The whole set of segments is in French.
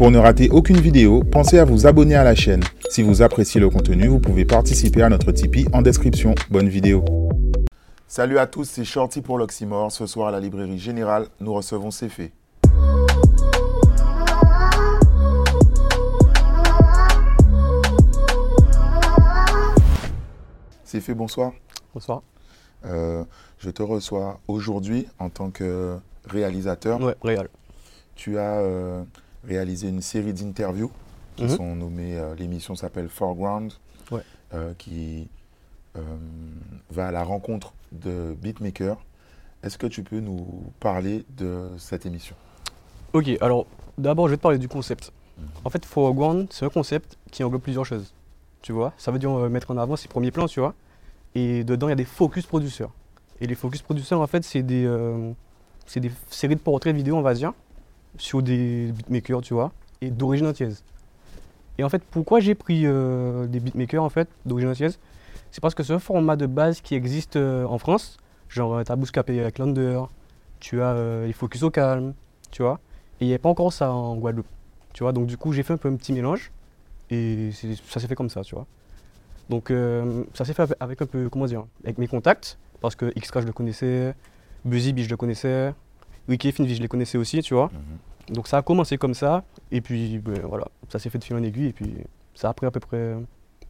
Pour ne rater aucune vidéo, pensez à vous abonner à la chaîne. Si vous appréciez le contenu, vous pouvez participer à notre Tipeee en description. Bonne vidéo. Salut à tous, c'est Shorty pour l'Oxymore. Ce soir à la librairie Générale, nous recevons Céfé. Céfé, bonsoir. Bonsoir. Euh, je te reçois aujourd'hui en tant que réalisateur. Ouais, réel. Tu as euh, réalisé une série d'interviews qui Mhm. sont nommées, euh, l'émission s'appelle Foreground, Ouais. euh, qui euh, va à la rencontre de beatmakers. Est-ce que tu peux nous parler de cette émission? Ok, alors d'abord je vais te parler du concept. Mhm. En fait, foreground, c'est un concept qui englobe plusieurs choses. Tu vois, ça veut dire mettre en avant ses premiers plans, tu vois. Et dedans, il y a des focus producers. Et les focus producers, en fait, c'est des, euh, des séries de portraits vidéo, on va dire, sur des beatmakers, tu vois, et d'origine antillaise. Et en fait, pourquoi j'ai pris euh, des beatmakers, en fait, d'origine antillaise C'est parce que un format de base qui existe euh, en France. Genre, euh, t'as Bouscapé avec Lander, tu as les focus au calme, tu vois. Et il n'y avait pas encore ça en Guadeloupe. Tu vois, donc du coup, j'ai fait un peu un petit mélange. Et ça s'est fait comme ça, tu vois. Donc ça s'est fait avec- un peu, comment dire, avec mes contacts. Parce que Xtra, je le connaissais. Buzzy je le connaissais. Wiki Finvi, je les connaissais aussi, tu vois. Donc ça a commencé comme ça. Et puis, ben, voilà, ça s'est fait de fil en aiguille. Et puis, ça a pris à peu près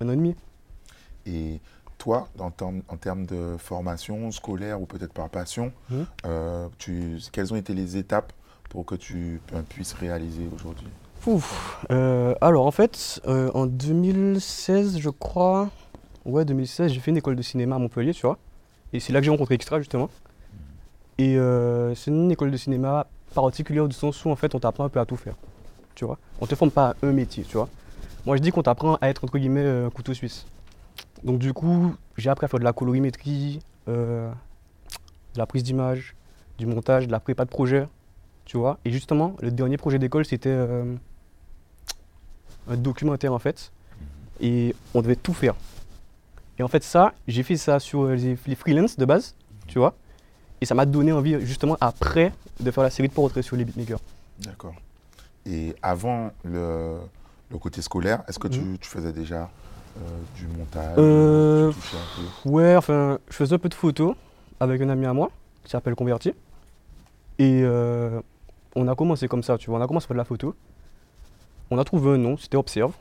un an et demi. Et toi, en, termes- en termes de formation scolaire ou peut-être par passion, Mhm. euh, tu, quelles ont été les étapes pour que tu euh, puisses réaliser aujourd'hui? Ouf. Euh, alors en fait, euh, en 2016, je crois, ouais, 2016, j'ai fait une école de cinéma à Montpellier, tu vois. Et c'est là que j'ai rencontré Extra, justement. Et euh, c'est une école de cinéma particulière du sens où, en fait, on t'apprend un peu à tout faire, tu vois. On te forme pas à un métier, tu vois. Moi, je dis qu'on t'apprend à être, entre guillemets, euh, un couteau suisse. Donc du coup, j'ai appris à faire de la colorimétrie, euh, de la prise d'image, du montage, de la prépa de projet, tu vois. Et justement, le dernier projet d'école, c'était... euh, un documentaire en fait et on devait tout faire. Et en fait ça, j'ai fait ça sur les, les freelance de base, tu vois, et ça m'a donné envie justement après de faire la série de portraits sur les beatmakers. D'accord. Et avant le, le côté scolaire, est-ce que tu, Mhm. tu faisais déjà euh, du montage Euh, tu touchais un peu? Ouais, enfin, je faisais un peu de photos avec un ami à moi qui s'appelle Converti. Et euh, on a commencé comme ça, tu vois, on a commencé à faire de la photo. On a trouvé un nom, c'était Observe.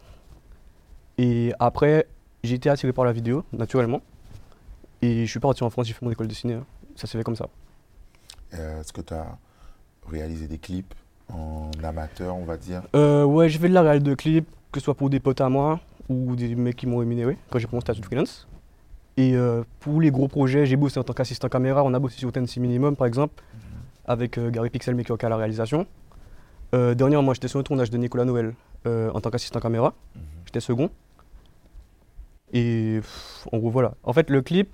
Et après, j'ai été attiré par la vidéo, naturellement. Et je suis parti en France, j'ai fait mon école de ciné. hein. Ça s'est fait comme ça. Euh, Est-ce que tu as réalisé des clips en amateur, on va dire? Euh, ouais, j'ai fait de la réal de clips, que ce soit pour des potes à moi ou des mecs qui m'ont rémunéré quand j'ai pris mon statut de freelance. Et euh, pour les gros projets, j'ai bossé en tant qu'assistant caméra. On a bossé sur Tennessee Minimum, par exemple, avec euh, Gary Pixelmaker qui est à la réalisation. Dernièrement, j'étais sur un tournage de Nicolas Noël en tant qu'assistant caméra. Mhm. J'étais second. Et pff, en gros, voilà. En fait, le clip,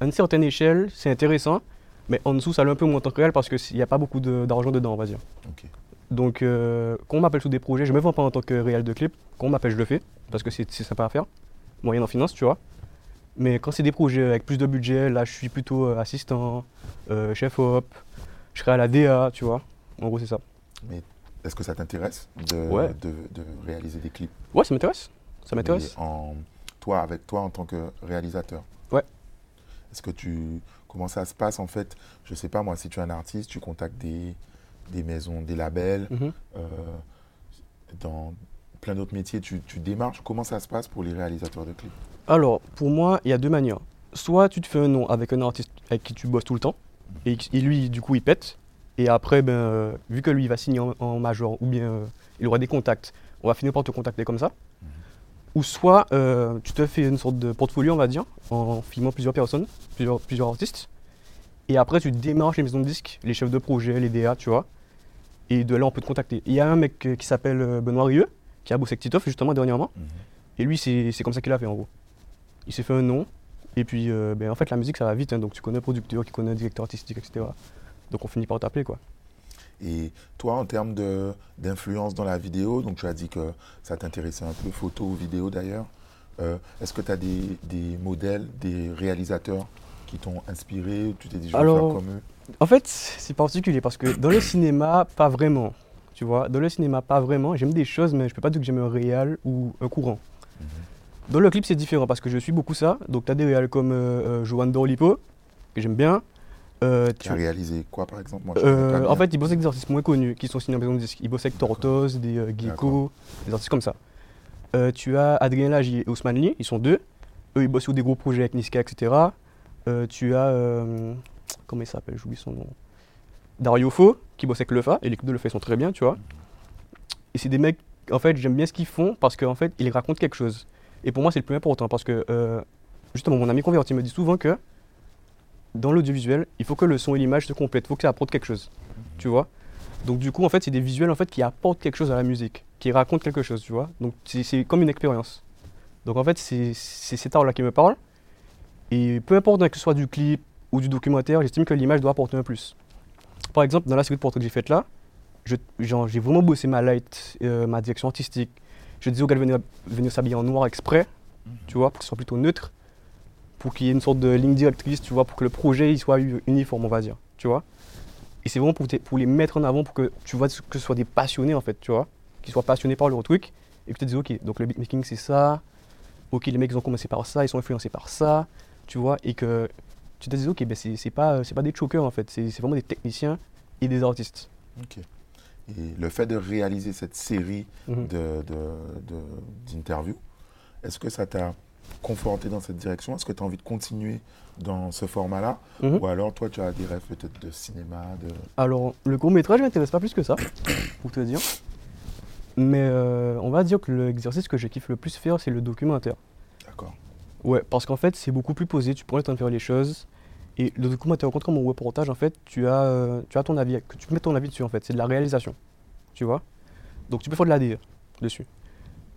à une certaine échelle, c'est intéressant, mais en dessous, ça l'est un peu moins en tant que réel parce qu'il n'y a pas beaucoup de- d'argent dedans, on va dire. Donc, euh, quand on m'appelle sur des projets, je me vends pas en tant que réel de clip. Quand on m'appelle, je le fais parce que c'est sympa à faire. Moyen en finance, tu vois. Mais quand c'est des projets avec plus de budget, là, je suis plutôt euh, assistant, euh, chef op, je serai à la DA, tu vois. En gros, c'est ça. Est-ce que ça t'intéresse de, Ouais. de, de réaliser des clips? Ouais, ça m'intéresse. Ça m'intéresse. Mais en, toi, avec toi en tant que réalisateur. Est-ce que tu. Comment ça se passe en fait? Je sais pas moi, si tu es un artiste, tu contactes des, des maisons, des labels, Mhm. euh, dans plein d'autres métiers, tu, tu démarches. Comment ça se passe pour les réalisateurs de clips? Alors, pour moi, il y a deux manières. Soit tu te fais un nom avec un artiste avec qui tu bosses tout le temps, et, et lui, du coup, il pète. Et après, ben, euh, vu que lui, il va signer en, en major, ou bien euh, il aura des contacts, on va finir par te contacter comme ça. Mhm. Ou soit euh, tu te fais une sorte de portfolio, on va dire, en filmant plusieurs personnes, plusieurs, plusieurs artistes. Et après, tu démarches les maisons de disques, les chefs de projet, les DA, tu vois. Et de là, on peut te contacter. Il y a un mec euh, qui s'appelle euh, Benoît Rieux, qui a bossé avec Titoff justement dernièrement. Et lui, c'est c'est comme ça qu'il a fait en gros. Il s'est fait un nom. Et puis, euh, ben, en fait, la musique, ça va vite. hein, donc, tu connais un producteur, qui connaît un directeur artistique, etc. Donc, on finit par t'appeler, quoi. Et toi, en termes d'influence dans la vidéo, donc tu as dit que ça t'intéressait un peu, photo ou vidéo d'ailleurs. Euh, Est-ce que tu as des, des modèles, des réalisateurs qui t'ont inspiré Tu t'es dit, je vais Alors, faire comme eux? En fait, c'est particulier parce que dans le cinéma, pas vraiment. Tu vois, dans le cinéma, pas vraiment. J'aime des choses, mais je peux pas dire que j'aime un réal ou un courant. Mhm. Dans le clip, c'est différent parce que je suis beaucoup ça. Donc, tu as des réals comme euh, euh, Johan Dorlipo, que j'aime bien. Euh, Tu as réalisé quoi par exemple? Moi, euh, en fait, il bosse avec des artistes moins connus qui sont signés en maison de disque. Il bosse avec. Tortoise, des euh. Gecko, des artistes comme ça. Euh, tu as Adrien Lagier et Ousmane Lee, ils sont deux. Eux, ils bossent sur des gros projets avec Niska, etc. Tu as. comment il s'appelle? J'oublie son nom. Dario Fo, qui bosse avec Lefa, et les clips de Lefa ils sont très bien, tu vois. Et c'est des mecs, en fait, j'aime bien ce qu'ils font parce qu'en fait, ils racontent quelque chose. Et pour moi, c'est le plus important parce que, justement, mon ami converti me dit souvent que dans l'audiovisuel, il faut que le son et l'image se complètent, il faut que ça apporte quelque chose, tu vois? Donc du coup, en fait, c'est des visuels en fait qui apportent quelque chose à la musique, qui racontent quelque chose, tu vois? Donc c'est comme une expérience. Donc en fait, c'est cet art-là qui me parle. Et peu importe que ce soit du clip ou du documentaire, j'estime que l'image doit apporter un plus. Par exemple, dans la série de portraits que j'ai faite là, j'ai vraiment bossé ma light, euh, ma direction artistique. Je disais aux gars de venir, venir s'habiller en noir exprès, tu vois, pour que ce soit plutôt neutre, pour qu'il y ait une sorte de ligne directrice, tu vois, pour que le projet il soit uniforme, on va dire, tu vois. Et c'est vraiment pour, les mettre en avant, pour que tu vois que ce soit des passionnés en fait, tu vois, qu'ils soient passionnés par leur truc, et que tu te dises, ok, donc le beatmaking c'est ça, ok, les mecs ils ont commencé par ça, ils sont influencés par ça, tu vois, et que tu te dises, ok, ben c'est pas, c'est pas des chokers en fait, c'est vraiment des techniciens et des artistes. Ok. Et le fait de réaliser cette série Mhm. de- de- de- d'interviews, est-ce que ça t'a conforté dans cette direction? Est-ce que tu as envie de continuer dans ce format-là? Mhm. Ou alors toi, tu as des rêves peut-être de cinéma de... Alors, le court métrage m'intéresse pas plus que ça, pour te dire. Mais euh, on va dire que l'exercice que je kiffe le plus faire, c'est le documentaire. D'accord. Ouais, parce qu'en fait, c'est beaucoup plus posé, tu prends le temps de faire les choses. Et le documentaire, contrairement au reportage, en fait, tu as, euh, tu as ton avis, que tu peux mettre ton avis dessus, en fait. C'est de la réalisation, tu vois? Donc, tu peux faire de l'ADR dessus.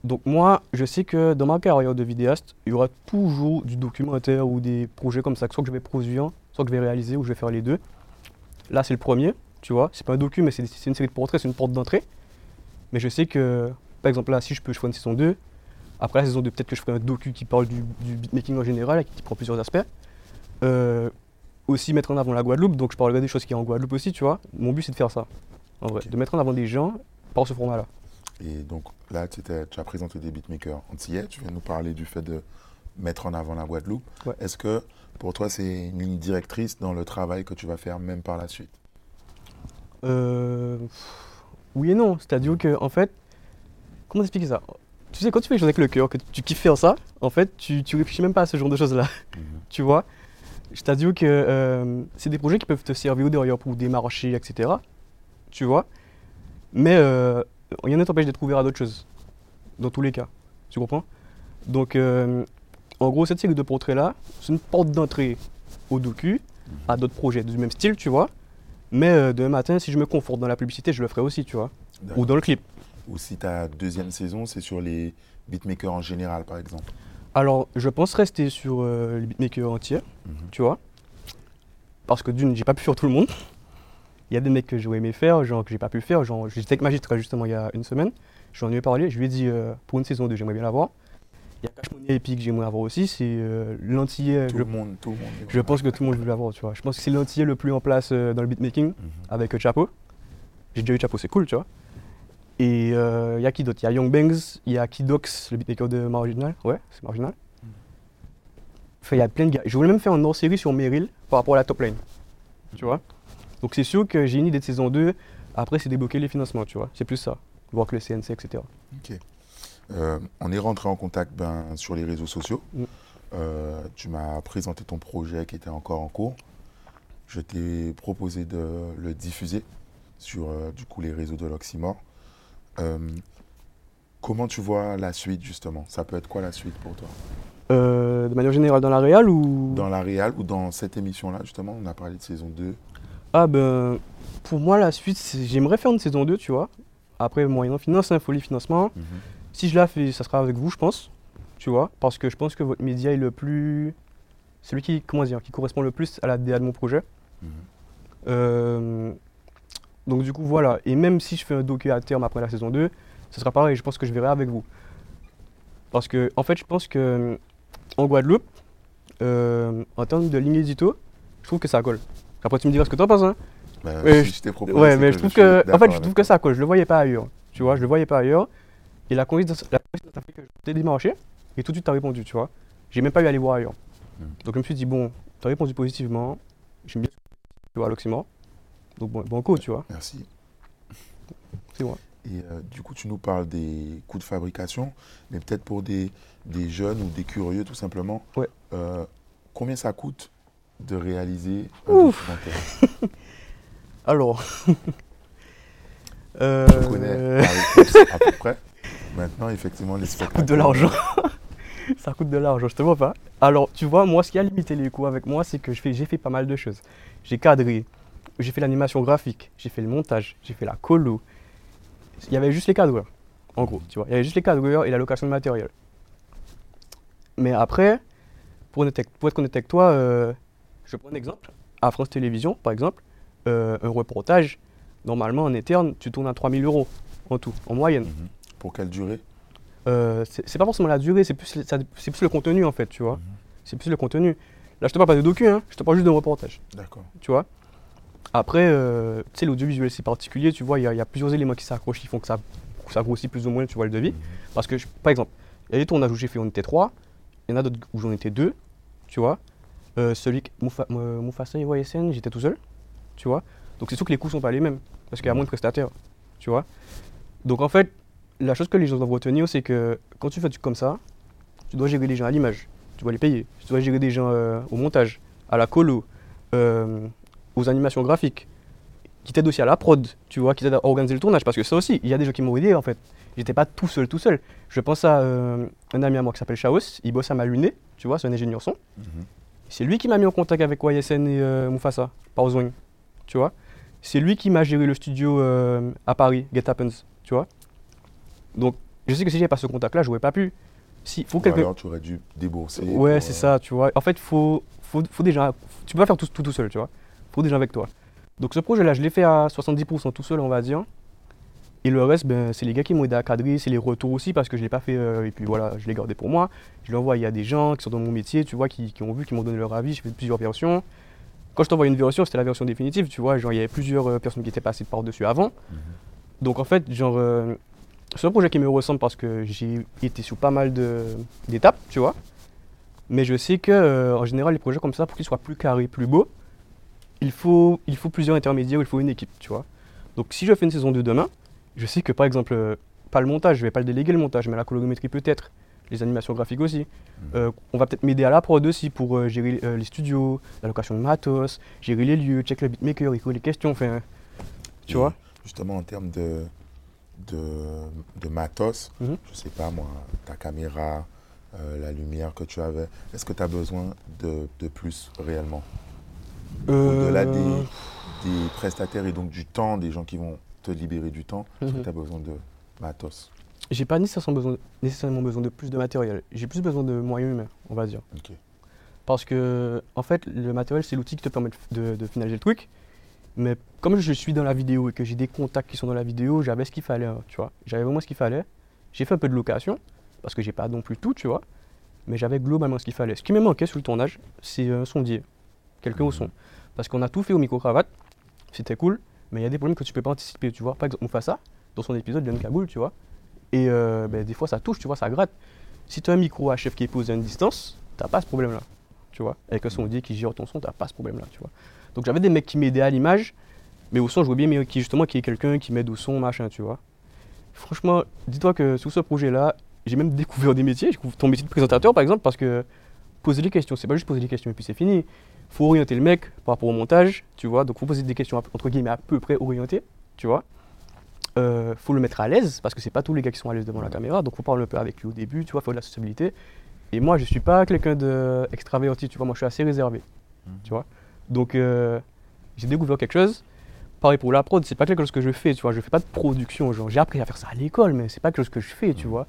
Donc, moi, je sais que dans ma carrière de vidéaste, il y aura toujours du documentaire ou des projets comme ça, soit que je vais produire, soit que je vais réaliser, ou je vais faire les deux. Là, c'est le premier, tu vois. C'est pas un docu, mais c'est une série de portraits, c'est une porte d'entrée. Mais je sais que, par exemple, là, si je peux, je ferai une saison 2. Après la saison 2, peut-être que je ferai un docu qui parle du, du beatmaking en général, et qui prend plusieurs aspects. Euh, aussi mettre en avant la Guadeloupe, donc je parlerai des choses qui sont en Guadeloupe aussi, tu vois. Mon but, c'est de faire ça, en vrai. De mettre en avant des gens par ce format-là. Et donc là, tu, as présenté des beatmakers antillais. Tu viens nous parler du fait de mettre en avant la Guadeloupe. Ouais. Est-ce que pour toi, c'est une ligne directrice dans le travail que tu vas faire même par la suite? Euh, oui et non. C'est-à-dire que, en fait, comment expliquer ça? Tu sais, quand tu fais les choses avec le cœur, que tu kiffes faire ça, en fait, tu, tu réfléchis même pas à ce genre de choses-là. tu vois? C'est-à-dire que euh, c'est des projets qui peuvent te servir au derrière pour démarcher, etc. Tu vois? Mais euh, rien ne t'empêche d'être ouvert à d'autres choses. Dans tous les cas. Tu comprends? Donc, euh, en gros, cette série de portraits-là, c'est une porte d'entrée au docu, à d'autres projets du même style, tu vois. Mais euh, demain matin, si je me conforte dans la publicité, je le ferai aussi, tu vois. Ou dans le clip. Ou si ta deuxième saison, c'est sur les beatmakers en général, par exemple. Alors, je pense rester sur euh, les beatmakers entiers, Mhm. tu vois. Parce que d'une, j'ai pas pu faire tout le monde. Il y a des mecs que j'aurais aimé faire, genre que j'ai pas pu faire. Genre, j'étais avec Magistral justement il y a une semaine. Je lui en ai parlé, je lui ai dit euh, pour une saison 2, j'aimerais bien l'avoir. Il y a Cash Money Epic, j'aimerais avoir aussi. C'est euh, l'antillais. Tout Je, le monde, tout le monde. je pense que tout le monde veut l'avoir, tu vois. Je pense que c'est l'antillais le plus en place euh, dans le beatmaking Mhm. avec euh, Chapo. J'ai déjà eu Chapo, c'est cool, tu vois. Et il y a qui d'autre? Il y a Young Bangs, il y a Kidox, le beatmaker de Marginal. Ouais, c'est Marginal. Enfin, il y a plein de gars. Je voulais même faire un hors-série sur Meryl par rapport à la top lane. Tu vois? Donc c'est sûr que j'ai une idée de saison 2. Après, c'est débloquer les financements, tu vois. C'est plus ça. Voir que le CNC, etc. Ok. Euh, on est rentré en contact ben, sur les réseaux sociaux. Mm. Euh, tu m'as présenté ton projet qui était encore en cours. Je t'ai proposé de le diffuser sur euh, du coup les réseaux de l'Oxymore. Comment tu vois la suite justement? Ça peut être quoi la suite pour toi? De manière générale, dans la réal ou? Dans la réal ou dans cette émission-là justement? On a parlé de saison 2. Ah ben, pour moi, la suite, j'aimerais faire une saison 2, tu vois. Après, moyennant finance, hein, folie financement. Si je la fais, ça sera avec vous, je pense. Tu vois, parce que je pense que votre média est le plus. Celui qui, comment dire, qui correspond le plus à la DA de mon projet. Mhm. Euh, donc, du coup, voilà. Et même si je fais un docu à terme après la saison 2, ce sera pareil. Je pense que je verrai avec vous. Parce que, en fait, je pense que en Guadeloupe, euh, en termes de ligne édito, je trouve que ça colle. Après, tu me diras ce que t'en penses, hein. Ben, si je- je t'ai proposé, Ouais, mais je trouve que, en fait, je trouve que ça, quoi. Je le voyais pas ailleurs. Tu vois, je le voyais pas ailleurs. Et la coïncidence, la coïncidence a fait que je t'ai démarché et tout de suite t'as répondu, tu vois. J'ai même pas eu à aller voir ailleurs. Mm. Donc je me suis dit, bon, t'as répondu positivement. J'aime bien tu vois, l'oxymore. Donc bon, banco, tu vois. Merci. C'est vrai. Et euh, du coup, tu nous parles des coûts de fabrication, mais peut-être pour des, des jeunes ou des curieux, tout simplement. Ouais. Euh, combien ça coûte de réaliser un Ouf. documentaire Alors. euh, Je connais à peu près. Maintenant, effectivement, les Ça coûte de l'argent. ça coûte de l'argent, je te vois pas. Alors, tu vois, moi, ce qui a limité les coûts avec moi, c'est que j'ai fait pas mal de choses. J'ai cadré, j'ai fait l'animation graphique, j'ai fait le montage, j'ai fait la colo. Il y avait juste les cadreurs, en gros, tu vois. Il y avait juste les cadreurs et la location de matériel. Mais après, pour, avec- pour être honnête avec toi, euh, je prends un exemple. À France Télévisions, par exemple, euh, un reportage, normalement, en interne, tu tournes à 3000 euros en tout, en moyenne. Mhm. Pour quelle durée? Euh, c'est pas forcément la durée, c'est plus, le- plus contenu en fait, tu vois. Mhm. C'est plus le contenu. Là, je te parle pas de docu, hein, je te parle juste d'un reportage, D'accord. tu vois. Après, euh, tu sais, l'audiovisuel c'est particulier, tu vois, il y, a- il y a plusieurs éléments qui s'accrochent, qui font que ça, grossit plus ou moins, tu vois, le devis. Mhm. Parce que, je- par exemple, il y a des tournages où j'ai fait, on était trois, il y en a d'autres où j'en étais deux, tu vois. Euh, celui que Moufa, euh, Mufasa et j'étais tout seul, tu vois. Donc c'est sûr que les coûts sont pas les mêmes, parce qu'il y a moins de prestataires, tu vois. Donc en fait, la chose que les gens doivent retenir, c'est que quand tu fais truc comme ça, tu dois gérer des gens à l'image, tu dois les payer, tu dois gérer des gens euh, au montage, à la colo, euh, aux animations graphiques, qui t'aident aussi à la prod, tu vois, qui t'aident à organiser le tournage, parce que ça aussi, il y a des gens qui m'ont aidé en fait. J'étais pas tout seul, tout seul. Je pense à euh, un ami à moi qui s'appelle Chaos, il bosse à Maluné, tu vois, c'est un ingénieur son. Mhm. C'est lui qui m'a mis en contact avec YSN et euh, Mufasa, par besoin, tu vois. C'est lui qui m'a géré le studio euh, à Paris, Get Happens, tu vois. Donc, je sais que si j'avais pas ce contact-là, j'aurais pas pu. Si, faut Ou quelqu'un. alors, tu aurais dû débourser. Ouais, pour, c'est euh, ça, tu vois. En fait, faut, faut, faut gens. Tu peux pas faire tout, tout, tout seul, tu vois. Faut des gens avec toi. Donc, ce projet-là, je l'ai fait à 70% tout seul, on va dire. Et le reste, ben, c'est les gars qui m'ont aidé à cadrer, c'est les retours aussi, parce que je l'ai pas fait. euh, et puis voilà, je l'ai gardé pour moi. Je l'ai envoyé à des gens qui sont dans mon métier, tu vois, qui, qui ont vu, qui m'ont donné leur avis. J'ai fait plusieurs versions. Quand je t'envoie une version, c'était la version définitive, tu vois. Genre, il y avait plusieurs euh, personnes qui étaient passées par-dessus avant. Mhm. Donc en fait, genre, euh, c'est un projet qui me ressemble parce que j'ai été sur pas mal de- d'étapes, tu vois. Mais je sais que en général, les projets comme ça, pour qu'ils soient plus carrés, plus beaux, il faut, il faut plusieurs intermédiaires, il faut une équipe, tu vois. Donc si je fais une saison 2 demain, je sais que par exemple, euh, pas le montage, je vais pas le déléguer le montage, mais la colorimétrie peut-être, les animations graphiques aussi. Euh, on va peut-être m'aider à la prod aussi pour euh, gérer euh, les studios, la location de matos, gérer les lieux, check le beatmaker, écrire les questions, enfin, tu Et vois. Justement, en termes de, de, de matos, Mhm. je sais pas moi, ta caméra, la lumière que tu avais, est-ce que tu as besoin de, de plus réellement? Au-delà des, des prestataires et donc du temps, des gens qui vont te libérer du temps, est-ce que Mhm. tu as besoin de matos J'ai pas nécessairement besoin, nécessairement besoin de plus de matériel. J'ai plus besoin de moyens humains, on va dire. Parce que, en fait, le matériel, c'est l'outil qui te permet de, de- de finaliser le truc. Mais comme je suis dans la vidéo et que j'ai des contacts qui sont dans la vidéo, j'avais ce qu'il fallait, hein, tu vois. J'avais vraiment ce qu'il fallait. J'ai fait un peu de location, parce que j'ai pas non plus tout, tu vois. Mais j'avais globalement ce qu'il fallait. Ce qui me manquait sur le tournage, c'est un sondier, quelqu'un au son. Parce qu'on a tout fait au micro-cravate, c'était cool, mais il y a des problèmes que tu peux pas anticiper, tu vois. Par exemple, Mufasa, dans son épisode, il y cagoule, tu vois. Et euh, ben, des fois, ça touche, tu vois, ça gratte. Si tu as un micro HF qui est posé à une distance, t'as pas ce problème-là, tu vois. Avec un sondier qui gère ton son, t'as pas ce problème-là, tu vois. Donc j'avais des mecs qui m'aidaient à l'image, mais au son, je vois bien mais qui, justement qu'il y ait quelqu'un qui m'aide au son, machin, tu vois. Franchement, dis-toi que sur ce projet-là, j'ai même découvert des métiers. J'ai ton métier de présentateur, par exemple, parce que poser des questions, c'est pas juste poser des questions et puis c'est fini. Faut orienter le mec par rapport au montage, tu vois. Donc faut poser des questions, entre guillemets, à peu près orientées, tu vois. Euh, faut le mettre à l'aise, parce que c'est pas tous les gars qui sont à l'aise devant la caméra, donc faut parler un peu avec lui au début, tu vois, faut de la sociabilité. Et moi, je suis pas quelqu'un d'extraverti, tu vois, moi je suis assez réservé, tu vois. Donc euh, j'ai découvert quelque chose. Pareil pour la prod, c'est pas quelque chose que je fais, tu vois, je fais pas de production, genre j'ai appris à faire ça à l'école, mais c'est pas quelque chose que je fais, tu Mhm. vois.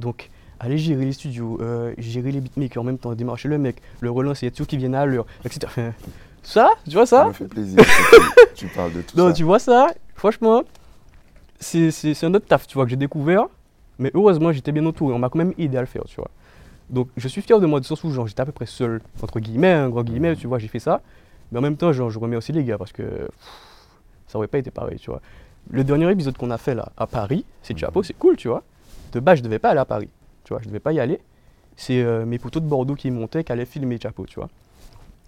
Donc aller gérer les studios, euh, gérer les beatmakers en même temps, démarcher le mec, le relancer, être sûr qu'il vienne à l'heure, etc. Ça, tu vois Ça ça me fait plaisir que tu, tu parles de tout Non, ça. tu vois ça, franchement, c'est un autre taf, tu vois, que j'ai découvert, mais heureusement j'étais bien entouré, on m'a quand même aidé à le faire, tu vois. Donc je suis fier de moi, de sens où genre j'étais à peu près seul, entre guillemets, un gros guillemets, tu vois, j'ai fait ça. Mais en même temps, genre, je remets aussi les gars parce que pff, ça aurait pas été pareil, tu vois. Le dernier épisode qu'on a fait là, à Paris, c'est Mhm. Chapeau, c'est cool, tu vois. De base, je devais pas aller à Paris, tu vois, je devais pas y aller. C'est euh, mes poteaux de Bordeaux qui montaient, qui allaient filmer Chapeau, tu vois.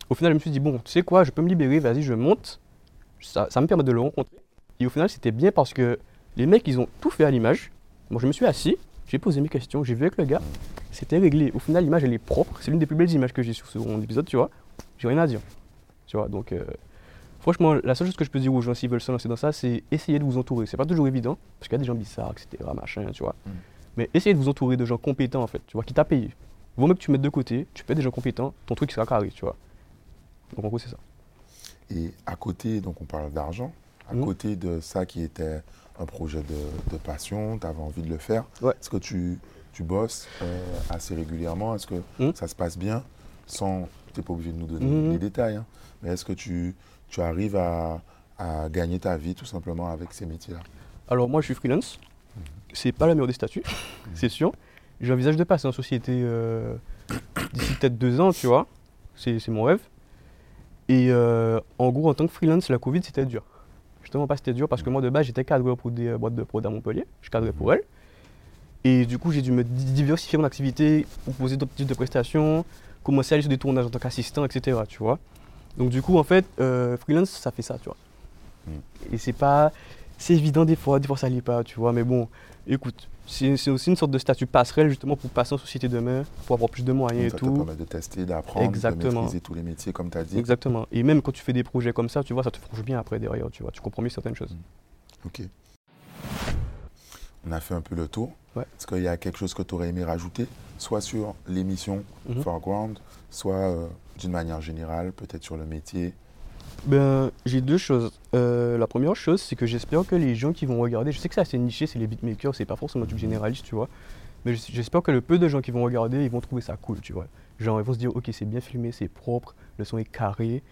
Au final, je me suis dit, bon, tu sais quoi, je peux me libérer, vas-y, je monte. Ça, ça me permet de le rencontrer. Et au final, c'était bien parce que les mecs, ils ont tout fait à l'image. Moi, je me suis assis, j'ai posé mes questions, j'ai vu avec le gars, c'était réglé. Au final, l'image, elle est propre. C'est l'une des plus belles images que j'ai sur mon épisode, tu vois. J'ai rien à dire. Tu vois, donc, euh, franchement, la seule chose que je peux dire aux gens s'ils veulent se lancer dans ça, c'est essayer de vous entourer. C'est pas toujours évident, parce qu'il y a des gens bizarres, etc., machin, tu vois. Mm. Mais essayez de vous entourer de gens compétents, en fait, tu vois, qui t'a payé. Vaut mieux que tu mettes de côté, tu fais des gens compétents, ton truc sera carré, tu vois. Donc, en gros, c'est ça. Et à côté, donc on parle d'argent, à Mhm. côté de ça qui était un projet de, de passion, tu avais envie de le faire, Ouais. est-ce que tu, tu bosses euh, assez régulièrement? Est-ce que Mhm. ça se passe bien? Sans, tu n'es pas obligé de nous donner Mhm. les détails, hein, mais est-ce que tu, tu arrives à, à gagner ta vie tout simplement avec ces métiers-là? Alors moi je suis freelance, c'est pas la meilleure des statuts, c'est sûr. J'envisage de passer en société euh, d'ici peut-être deux ans, tu vois. C'est c'est mon rêve. Et euh, en gros, en tant que freelance, la Covid c'était dur. Justement pas c'était dur parce que moi de base j'étais cadreur pour des euh, boîtes de prod à Montpellier, je cadrais pour elles. Et du coup j'ai dû me di- diversifier mon activité, proposer d'autres types de prestations, commencer à aller sur des tournages en tant qu'assistant, etc. Tu vois. Donc du coup en fait, euh, freelance ça fait ça, tu vois. Et c'est pas c'est évident des fois, des fois ça l'est pas, tu vois. Mais bon, écoute, c'est aussi une sorte de statut passerelle justement pour passer en société demain, pour avoir plus de moyens et Ça te tout. permet de tester, d'apprendre, de maîtriser tous les métiers comme tu as dit. Exactement. Et même quand tu fais des projets comme ça, tu vois, ça te forge bien après derrière, tu vois. Tu comprends mieux certaines choses. Ok. On a fait un peu le tour. Ouais. Est-ce qu'il y a quelque chose que tu aurais aimé rajouter, soit sur l'émission Mhm. Foreground, soit euh, d'une manière générale, peut-être sur le métier Ben, j'ai deux choses. Euh, la première chose, c'est que j'espère que les gens qui vont regarder, je sais que c'est assez niché, c'est les beatmakers, c'est pas forcément un truc généraliste, tu vois. Mais j'espère que le peu de gens qui vont regarder, ils vont trouver ça cool, tu vois. Genre, ils vont se dire, ok, c'est bien filmé, c'est propre, le son est carré.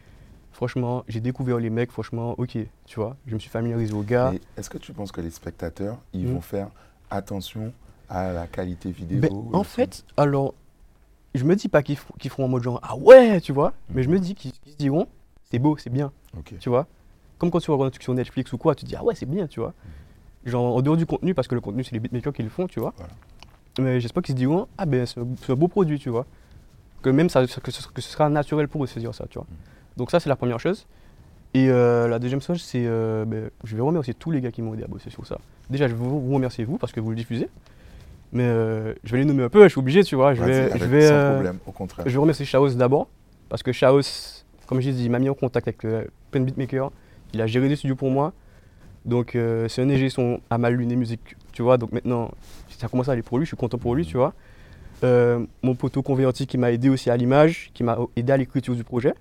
Franchement, j'ai découvert les mecs, franchement, ok, tu vois. Je me suis familiarisé aux gars. Est-ce que tu penses que les spectateurs, ils Mhm. vont faire attention à la qualité vidéo Ben, en fait, alors, je me dis pas qu'ils qu'ils feront en mode genre, ah ouais, tu vois. Mais je me dis qu'ils qu'ils se diront, c'est beau, c'est bien. Tu vois. Comme quand tu regardes un truc sur Netflix ou quoi, tu te dis ah ouais c'est bien, tu vois. Genre en dehors du contenu, parce que le contenu c'est les beatmakers qui le font, tu vois. Voilà. Mais j'espère qu'ils se diront ah ben c'est un, beau produit, tu vois. Que même ça, que, ce, que ce sera naturel pour eux de se dire ça, tu vois. Donc ça c'est la première chose. Et euh, la deuxième chose c'est, euh, ben, je vais remercier tous les gars qui m'ont aidé à bosser sur ça. Déjà je vais vous, vous remercier vous parce que vous le diffusez. Mais euh, je vais les nommer un peu, je suis obligé, tu vois. Je vais, je vais, sans problème, au contraire. je vais remercier Chaos d'abord, parce que Chaos, comme j'ai dit, il m'a mis en contact avec euh, plein de beatmakers. Il a géré des studios pour moi. Donc c'est un son à ma luné musique, tu vois. Donc maintenant, ça commence à aller pour lui, je suis content pour lui, tu vois. Euh, mon poteau converti qui m'a aidé aussi à l'image, qui m'a aidé à l'écriture du projet.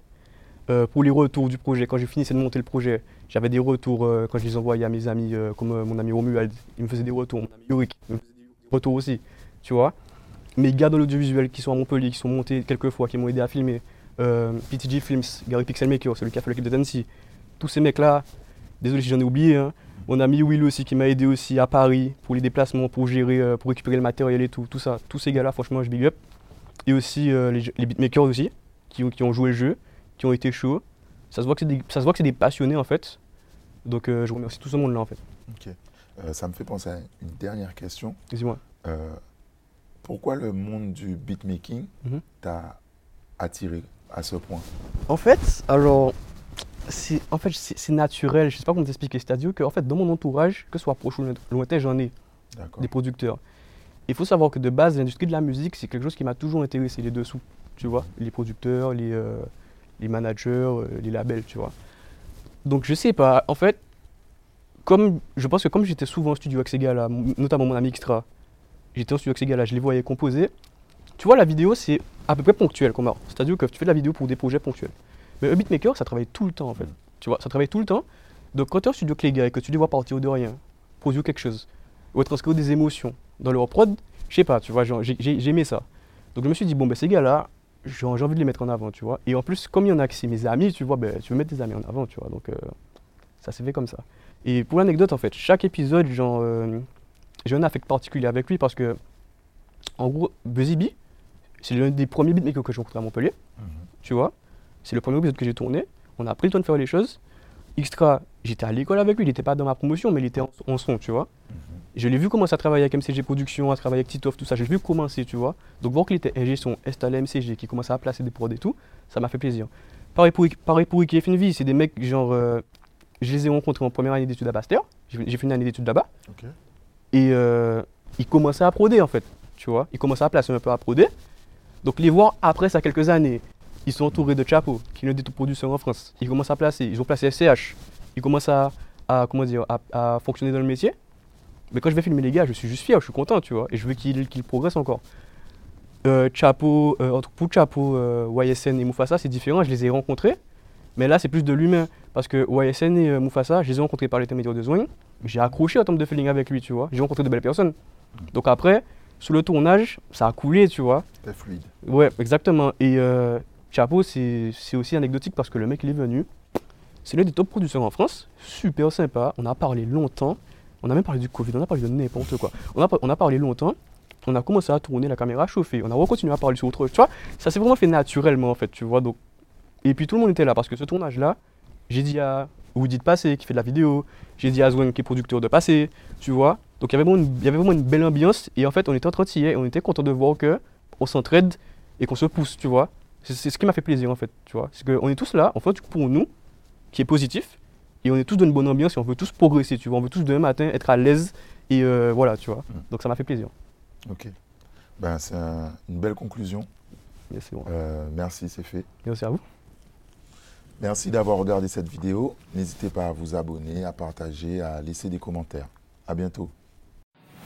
Euh, pour les retours du projet, quand j'ai fini de monter le projet, j'avais des retours quand je les envoyais à mes amis, comme mon ami Romuald, il me faisait des retours, mon ami Yorick, me faisait des retours aussi, tu vois. Mes gars dans l'audiovisuel qui sont à Montpellier, qui sont montés quelques fois, qui m'ont aidé à filmer, euh, PTG Films, Gary Pixelmaker, celui qui a fait l'équipe de Tennessee, tous ces mecs-là, désolé si j'en ai oublié, hein. mon ami Will aussi qui m'a aidé aussi à Paris pour les déplacements, pour gérer, euh, pour récupérer le matériel et tout, tout ça, tous ces gars-là, franchement, je big up. Et aussi euh, les, les beatmakers aussi, qui, ont- qui ont joué le jeu, qui ont été chauds. Ça se voit que c'est des, ça se voit que c'est des passionnés en fait. Donc euh, je remercie tout ce monde-là en fait. Ok. Euh, ça me fait penser à une dernière question. Euh, pourquoi le monde du beatmaking Mhm. t'a attiré? À ce point En fait, alors, c'est en fait, c'est naturel, je sais pas comment t'expliquer. C'est-à-dire que en fait, dans mon entourage, que ce soit proche ou lointain, j'en ai des producteurs. Il faut savoir que de base, l'industrie de la musique, c'est quelque chose qui m'a toujours intéressé, les dessous, tu vois. Les producteurs, les, euh, les managers, euh, les labels, tu vois. Donc je sais pas, en fait, comme, je pense que comme j'étais souvent en studio avec ces gars-là, notamment mon ami Extra, j'étais en studio avec ces gars-là, je les voyais composer. Tu vois, la vidéo, c'est à peu près ponctuel comme art. C'est-à-dire que tu fais de la vidéo pour des projets ponctuels. Mais un beatmaker, ça travaille tout le temps, en fait. Tu vois, ça travaille tout le temps. Donc quand tu es en studio avec les gars et que tu les vois partir de rien, produire quelque chose, ou transcrire des émotions dans leur prod, je sais pas, tu vois, j'ai aimé ça. Donc je me suis dit, bon, ben ces gars-là, j'ai envie de les mettre en avant, tu vois. Et en plus, comme il y en a qui c'est mes amis, tu vois, ben, tu veux mettre tes amis en avant, tu vois. Donc euh, ça s'est fait comme ça. Et pour l'anecdote, en fait, chaque épisode, euh, j'ai un affect particulier avec lui parce que, en gros, Buzzy B, c'est l'un des premiers beatmakers que j'ai rencontré à Montpellier, Mhm. tu vois. C'est le premier épisode que j'ai tourné. On a pris le temps de faire les choses. Extra, j'étais à l'école avec lui, il n'était pas dans ma promotion, mais il était en, en son, tu vois. Je l'ai vu commencer à travailler avec MCG Production, à travailler avec Titoff, tout ça. Je l'ai vu commencer, tu vois. Donc voir qu'il était ingé son installé MCG, qui commençait à placer des prods et tout, ça m'a fait plaisir. Pareil pour, pareil pour Finvi, c'est des mecs, genre, euh, je les ai rencontrés en première année d'études à Pasteur. J'ai fait une année d'études là-bas. Et euh, ils commençaient à proder, en fait, tu vois. Ils commençaient à placer un peu à proder. Donc les voir après ça, quelques années, ils sont entourés de Chapo, qui est l'un des producteurs en France. Ils commencent à placer, ils ont placé SCH. Ils commencent à, comment dire, à, à fonctionner dans le métier. Mais quand je vais filmer les gars, je suis juste fier, je suis content, tu vois. Et je veux qu'ils qu'ils progressent encore. Euh, Chapo, euh, entre pour Chapo, euh, YSN et Mufasa, c'est différent, je les ai rencontrés. Mais là, c'est plus de l'humain. Parce que YSN et euh, Mufasa, je les ai rencontrés par l'intermédiaire de Zwing. J'ai accroché en termes de feeling avec lui, tu vois. J'ai rencontré de belles personnes. Donc après, sous le tournage, ça a coulé, tu vois. C'était fluide. Ouais, exactement. Et euh, Chapo, c'est c'est aussi anecdotique parce que le mec, il est venu. C'est l'un des top producteurs en France. Super sympa. On a parlé longtemps. On a même parlé du Covid. On a parlé de n'importe quoi. On a, on a parlé longtemps. On a commencé à tourner, la caméra a chauffé. On a continué à parler sur autre chose. Tu vois, ça s'est vraiment fait naturellement, en fait, tu vois. Donc... Et puis tout le monde était là parce que ce tournage-là, j'ai dit à Woody de passer, qui fait de la vidéo. J'ai dit à Zwen, qui est producteur, de passer. Tu vois. Donc il y avait vraiment une- il y avait vraiment une belle ambiance. Et en fait, on était en train de s'y On était content de voir que on s'entraide et qu'on se pousse, tu vois. C'est ce qui m'a fait plaisir en fait, tu vois. C'est qu'on est tous là, on fait un truc pour nous, qui est positif, et on est tous dans une bonne ambiance et on veut tous progresser, tu vois. On veut tous demain matin être à l'aise et euh, voilà, tu vois. Mm. Donc ça m'a fait plaisir. Ok. Ben, c'est un- une belle conclusion. Bon. Euh, merci, c'est fait. Merci à vous. Merci d'avoir regardé cette vidéo. N'hésitez pas à vous abonner, à partager, à laisser des commentaires. À bientôt.